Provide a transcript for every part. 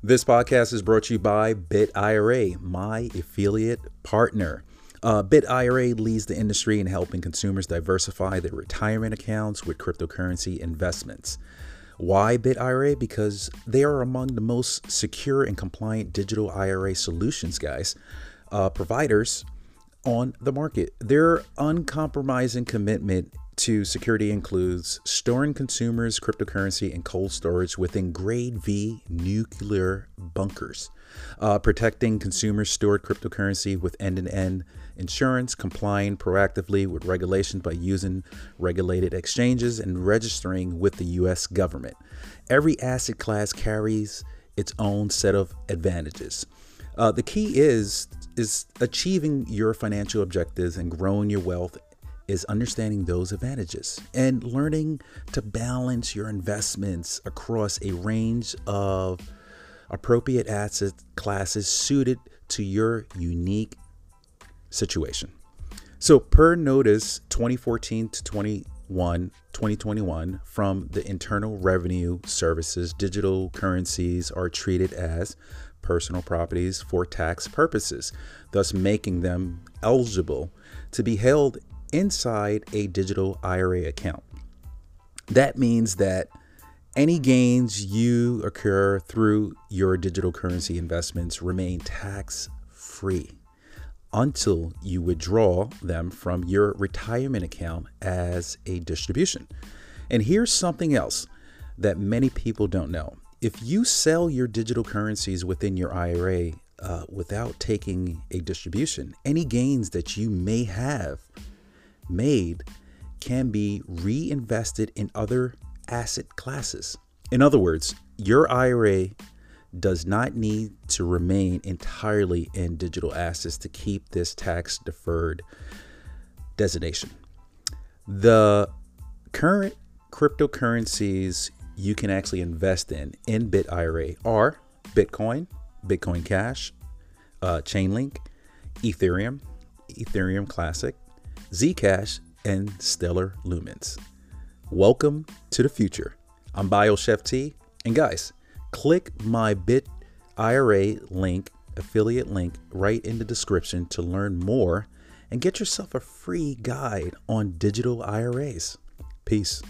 This podcast is brought to you by BitIRA, my affiliate partner. Uh, BitIRA leads the industry in helping consumers diversify their retirement accounts with cryptocurrency investments. Why BitIRA? Because they are among the most secure and compliant digital IRA solutions, guys, uh, providers on the market. Their uncompromising commitment to security includes storing consumers' cryptocurrency in cold storage within grade V nuclear bunkers, uh, protecting consumers' stored cryptocurrency with end to end insurance, complying proactively with regulations by using regulated exchanges, and registering with the U.S. government. Every asset class carries its own set of advantages. Uh, the key is is achieving your financial objectives and growing your wealth is understanding those advantages and learning to balance your investments across a range of appropriate asset classes suited to your unique situation. So, per notice 2014 to 21, 2021 from the Internal Revenue Services, digital currencies are treated as personal properties for tax purposes, thus making them eligible to be held inside a digital IRA account. That means that any gains you occur through your digital currency investments remain tax free until you withdraw them from your retirement account as a distribution. And here's something else that many people don't know. If you sell your digital currencies within your IRA uh, without taking a distribution, any gains that you may have made can be reinvested in other asset classes. In other words, your IRA does not need to remain entirely in digital assets to keep this tax deferred designation. The current cryptocurrencies you can actually invest in in BitIRA are Bitcoin, Bitcoin Cash, uh, Chainlink, Ethereum, Ethereum Classic, Zcash, and Stellar Lumens. Welcome to the future. I'm BioChef T, and guys, click my Bit IRA link, affiliate link, right in the description to learn more and get yourself a free guide on digital IRAs. Peace.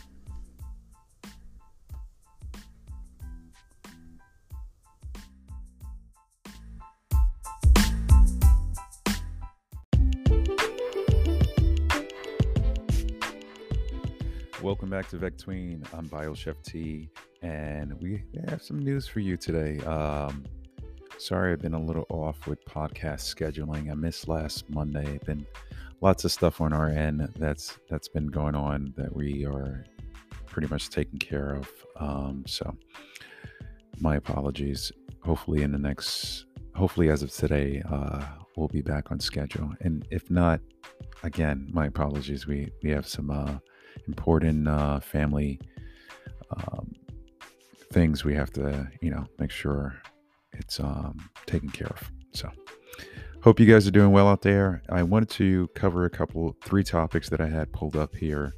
Welcome back to VecTween. I'm BioChef T, and we have some news for you today. Um, sorry, I've been a little off with podcast scheduling. I missed last Monday. Been lots of stuff on our end that's that's been going on that we are pretty much taking care of. Um, so, my apologies. Hopefully, in the next, hopefully as of today, uh, we'll be back on schedule. And if not, again, my apologies. We we have some. Uh, important uh, family um, things we have to, you know, make sure it's um, taken care of. So, hope you guys are doing well out there. I wanted to cover a couple, three topics that I had pulled up here.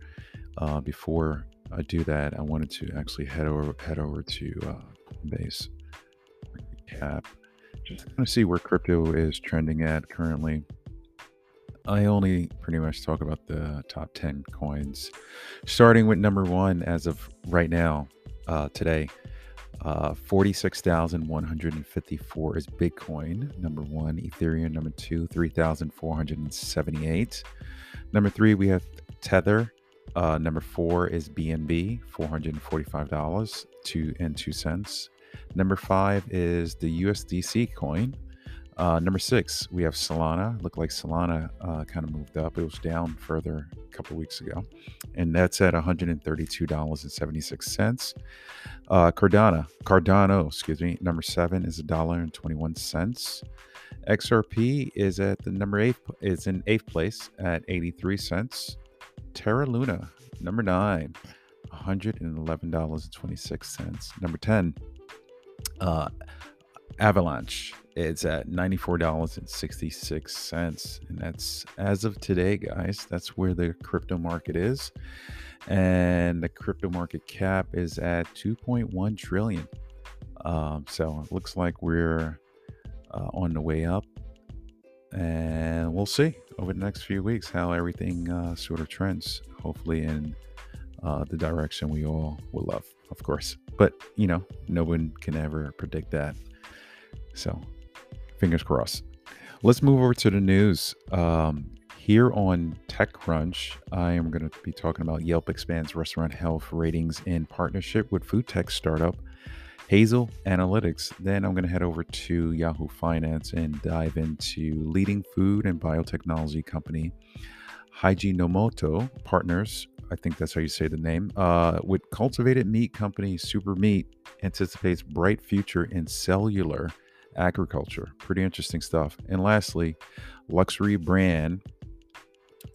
Uh, before I do that, I wanted to actually head over head over to uh, Coinbase recap, just kind of see where crypto is trending at currently. I only pretty much talk about the top 10 coins, starting with number one as of right now, uh, today. Uh, 46,154 is Bitcoin, number one. Ethereum, number two, 3,478. Number three, we have Tether. Uh, number four is BNB, $445 two and two cents. Number five is the USDC coin, Uh, number six, we have Solana. Look like Solana uh, kind of moved up. It was down further a couple weeks ago, and that's at $132.76. Uh, Cardano, Cardano, excuse me, number seven is a dollar and 21 cents. XRP is at the number eight, is in eighth place at 83 cents. Terra Luna, number nine, $111.26. Number 10, uh, Avalanche. It's at $94.66. And that's as of today, guys. That's where the crypto market is. And the crypto market cap is at 2.1 trillion. Um, so it looks like we're uh, on the way up. And we'll see over the next few weeks how everything uh, sort of trends, hopefully in uh, the direction we all will love, of course. But, you know, no one can ever predict that. So, fingers crossed. Let's move over to the news. Um, here on TechCrunch, I am going to be talking about Yelp expands restaurant health ratings in partnership with food tech startup Hazel Analytics. Then I'm going to head over to Yahoo Finance and dive into leading food and biotechnology company Hajinomoto Partners. I think that's how you say the name. Uh, with cultivated meat company Super Meat anticipates bright future in cellular agriculture. Pretty interesting stuff. And lastly, luxury brand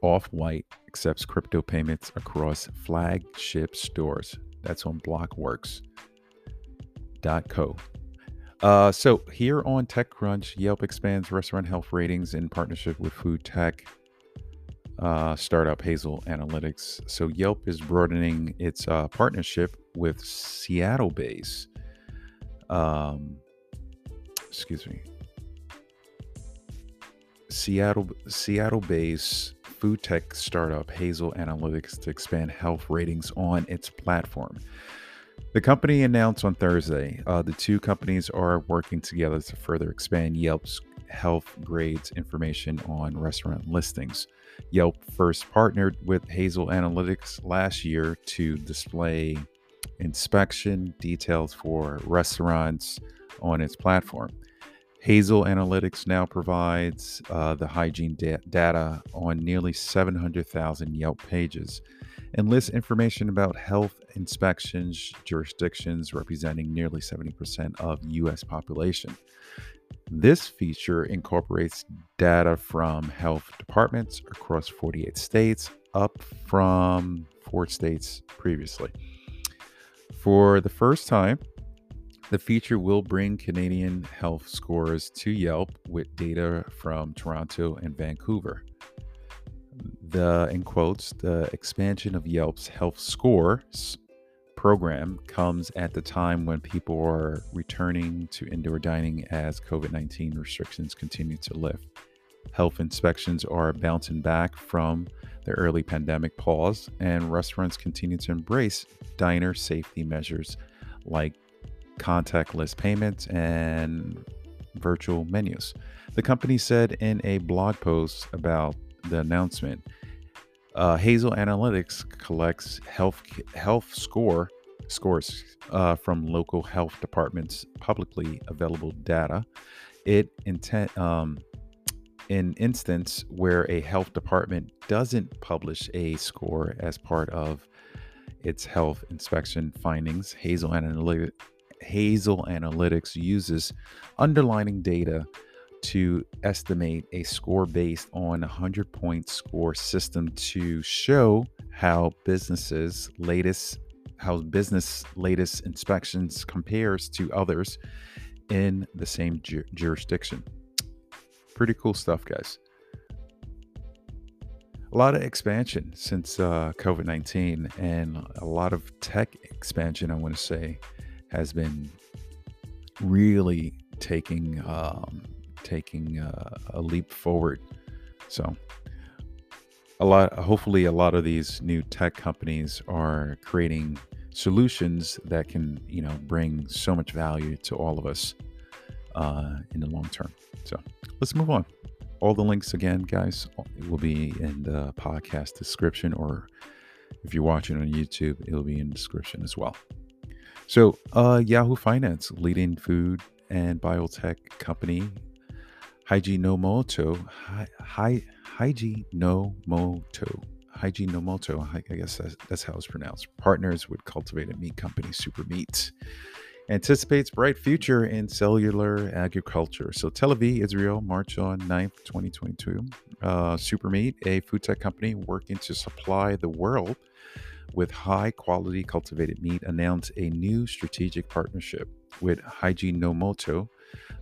Off White accepts crypto payments across flagship stores. That's on Blockworks. Co. Uh, so here on TechCrunch, Yelp expands restaurant health ratings in partnership with food tech uh, startup Hazel Analytics. So Yelp is broadening its uh, partnership with Seattle-based, um, excuse me, Seattle Seattle-based food tech startup Hazel Analytics to expand health ratings on its platform. The company announced on Thursday uh, the two companies are working together to further expand Yelp's health grades information on restaurant listings. Yelp first partnered with Hazel Analytics last year to display inspection details for restaurants on its platform. Hazel Analytics now provides uh, the hygiene da- data on nearly 700,000 Yelp pages and lists information about health inspections jurisdictions representing nearly 70% of US population. This feature incorporates data from health departments across 48 states, up from four states previously. For the first time, the feature will bring Canadian health scores to Yelp with data from Toronto and Vancouver the in quotes the expansion of Yelp's health scores program comes at the time when people are returning to indoor dining as COVID-19 restrictions continue to lift. Health inspections are bouncing back from the early pandemic pause, and restaurants continue to embrace diner safety measures like contactless payments and virtual menus. The company said in a blog post about the announcement uh, Hazel Analytics collects health health score scores uh, from local health departments' publicly available data. It intent um, in instance where a health department doesn't publish a score as part of its health inspection findings, Hazel Analytics Hazel Analytics uses underlining data to estimate a score based on a 100 point score system to show how businesses latest how business latest inspections compares to others in the same ju- jurisdiction. Pretty cool stuff guys. A lot of expansion since uh, covid-19 and a lot of tech expansion i want to say has been really taking um, taking uh, a leap forward. So, a lot, hopefully, a lot of these new tech companies are creating solutions that can, you know, bring so much value to all of us uh, in the long term. So, let's move on. All the links again, guys, will be in the podcast description, or if you're watching on YouTube, it'll be in the description as well. So, uh, Yahoo Finance, leading food and biotech company, Hajinomoto, Hi, Hajinomoto, Hajinomoto, I guess that's, that's how it's pronounced, partners with cultivated meat company Super Meat anticipates bright future in cellular agriculture. So Tel Aviv, Israel, March on 9th, 2022. Uh, Supermeat, a food tech company working to supply the world with high quality cultivated meat, announced a new strategic partnership with Hygiene Hajinomoto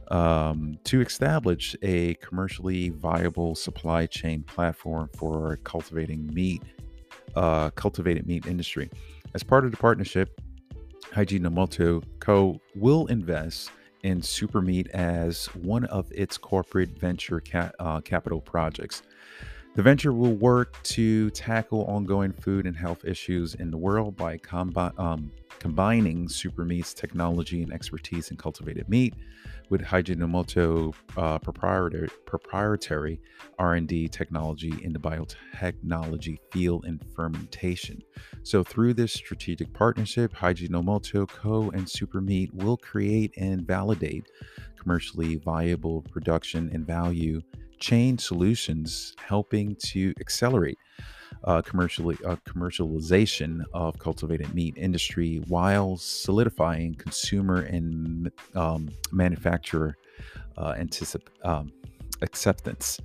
um, to establish a commercially viable supply chain platform for cultivating meat, uh, cultivated meat industry. As part of the partnership, Hajinomoto Co. will invest in Supermeat as one of its corporate venture ca- uh, capital projects. The venture will work to tackle ongoing food and health issues in the world by combi- um, combining Supermeat's technology and expertise in cultivated meat with Hajinomoto uh, proprietary, R&D technology in the biotechnology field and fermentation. So through this strategic partnership, Hajinomoto Co. and Supermeat will create and validate commercially viable production and value chain solutions helping to accelerate uh, commercially uh, commercialization of cultivated meat industry while solidifying consumer and um, manufacturer uh, anticip- um, acceptance.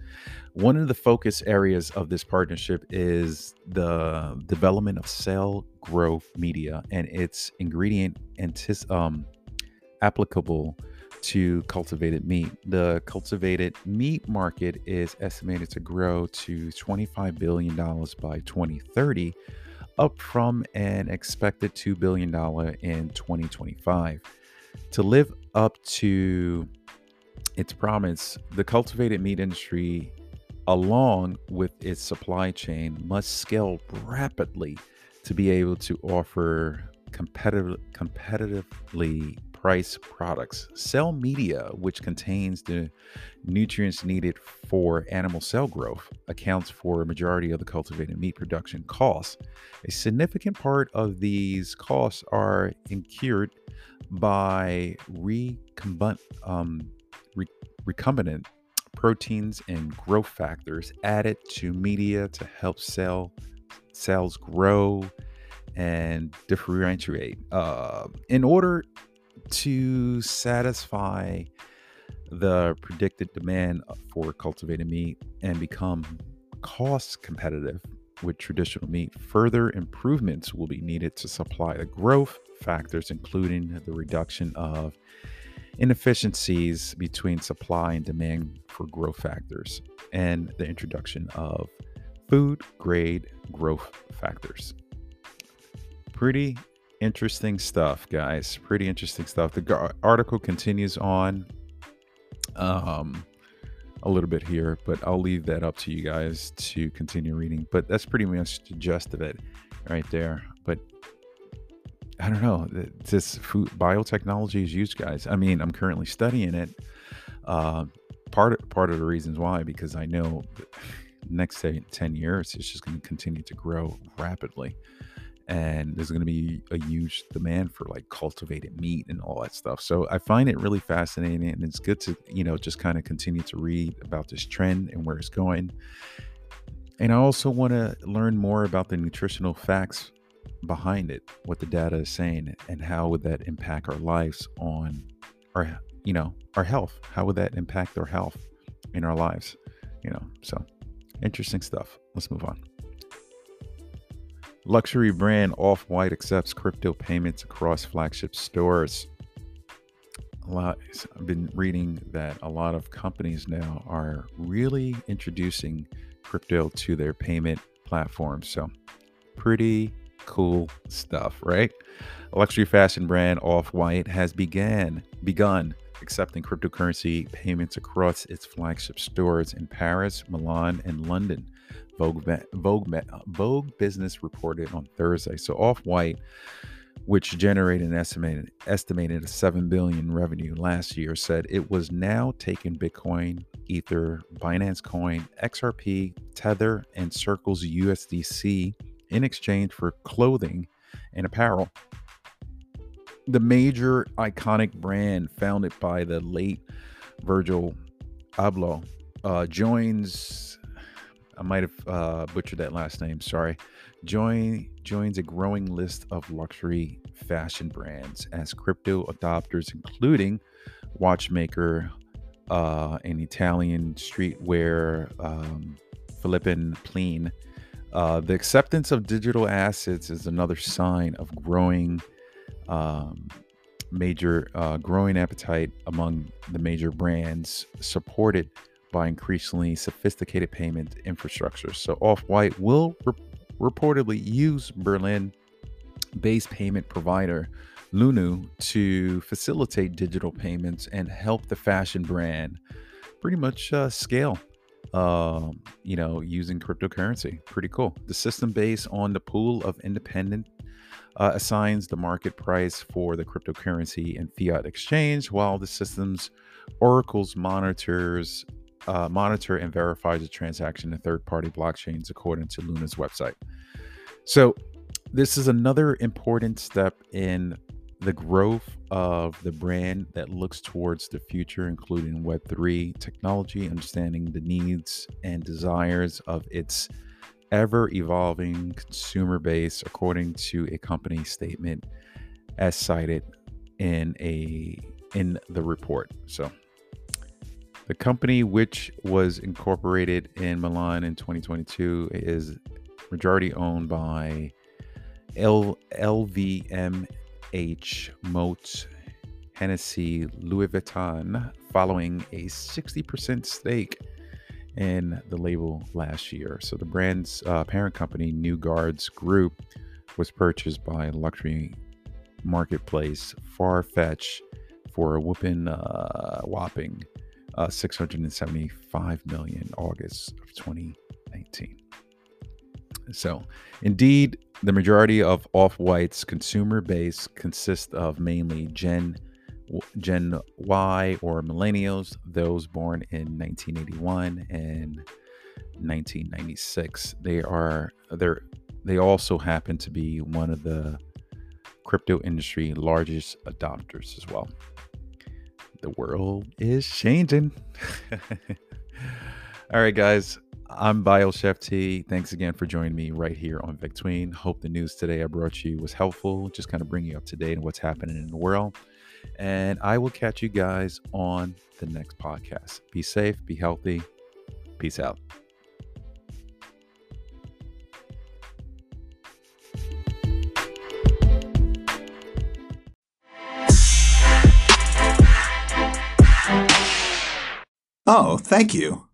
One of the focus areas of this partnership is the development of cell growth media and its ingredient antis- um, applicable to cultivated meat. The cultivated meat market is estimated to grow to $25 billion by 2030, up from an expected $2 billion in 2025. To live up to its promise, the cultivated meat industry, along with its supply chain, must scale rapidly to be able to offer competitive, competitively price products. Cell media, which contains the nutrients needed for animal cell growth, accounts for a majority of the cultivated meat production costs. A significant part of these costs are incurred by recombinant, um, re- proteins and growth factors added to media to help cell cells grow and differentiate. Uh, in order to satisfy the predicted demand uh, for cultivated meat and become cost competitive with traditional meat, further improvements will be needed to supply the growth factors, including the reduction of inefficiencies between supply and demand for growth factors, and the introduction of food grade growth factors. Pretty interesting stuff, guys. Pretty interesting stuff. The article continues on um, a little bit here, but I'll leave that up to you guys to continue reading. But that's pretty much the gist of it right there. But I don't know. This food biotechnology is used, guys. I mean, I'm currently studying it. Uh, part of, part of the reasons why because I know next say 10 years it's just going to continue to grow rapidly and there's going to be a huge demand for like cultivated meat and all that stuff. So I find it really fascinating and it's good to, you know, just kind of continue to read about this trend and where it's going. And I also want to learn more about the nutritional facts behind it, what the data is saying and how would that impact our lives on our, you know, our health? How would that impact our health in our lives? You know, so interesting stuff. Let's move on. Luxury brand Off White accepts crypto payments across flagship stores. A lot, I've been reading that a lot of companies now are really introducing crypto to their payment platforms. So, pretty cool stuff, right? Luxury fashion brand Off White has began begun accepting cryptocurrency payments across its flagship stores in Paris, Milan, and London. Vogue, Vogue, Vogue Business reported on Thursday. So Off White, which generated an estimated estimated 7 billion revenue last year, said it was now taking Bitcoin, Ether, Binance Coin, XRP, Tether, and Circle's USDC in exchange for clothing and apparel. The major iconic brand founded by the late Virgil Abloh uh, joins. I might have uh, butchered that last name. Sorry. Join joins a growing list of luxury fashion brands as crypto adopters, including watchmaker, uh, an Italian streetwear, um, Philippine Plein. Uh, the acceptance of digital assets is another sign of growing um, major uh, growing appetite among the major brands, supported by increasingly sophisticated payment infrastructure. So Off White will re- reportedly use Berlin-based payment provider Lunu to facilitate digital payments and help the fashion brand pretty much uh, scale. Uh, you know, using cryptocurrency. Pretty cool. The system based on the pool of independent uh, assigns the market price for the cryptocurrency and fiat exchange, while the system's oracles monitors uh, monitor and verifies the transaction in third-party blockchains, according to Luna's website. So, this is another important step in the growth of the brand that looks towards the future, including Web3 technology, understanding the needs and desires of its ever evolving consumer base, according to a company statement as cited in a in the report. So the company which was incorporated in Milan in 2022 is majority owned by L LVMH Moët Hennessy Louis Vuitton following a 60% stake in the label last year. So the brand's uh, parent company, New Guards Group, was purchased by luxury marketplace Farfetch for a whooping, uh, whopping uh, 675 million August of 2019. So, indeed, the majority of Off White's consumer base consists of mainly Gen Gen Y or millennials, those born in 1981 and 1996. They are they they also happen to be one of the crypto industry largest adopters as well. The world is changing. All right, guys. I'm Bio Chef T. Thanks again for joining me right here on Victween. Hope the news today I brought you was helpful, just kind of bring you up to date on what's happening in the world. And I will catch you guys on the next podcast. Be safe, be healthy. Peace out. Oh, thank you.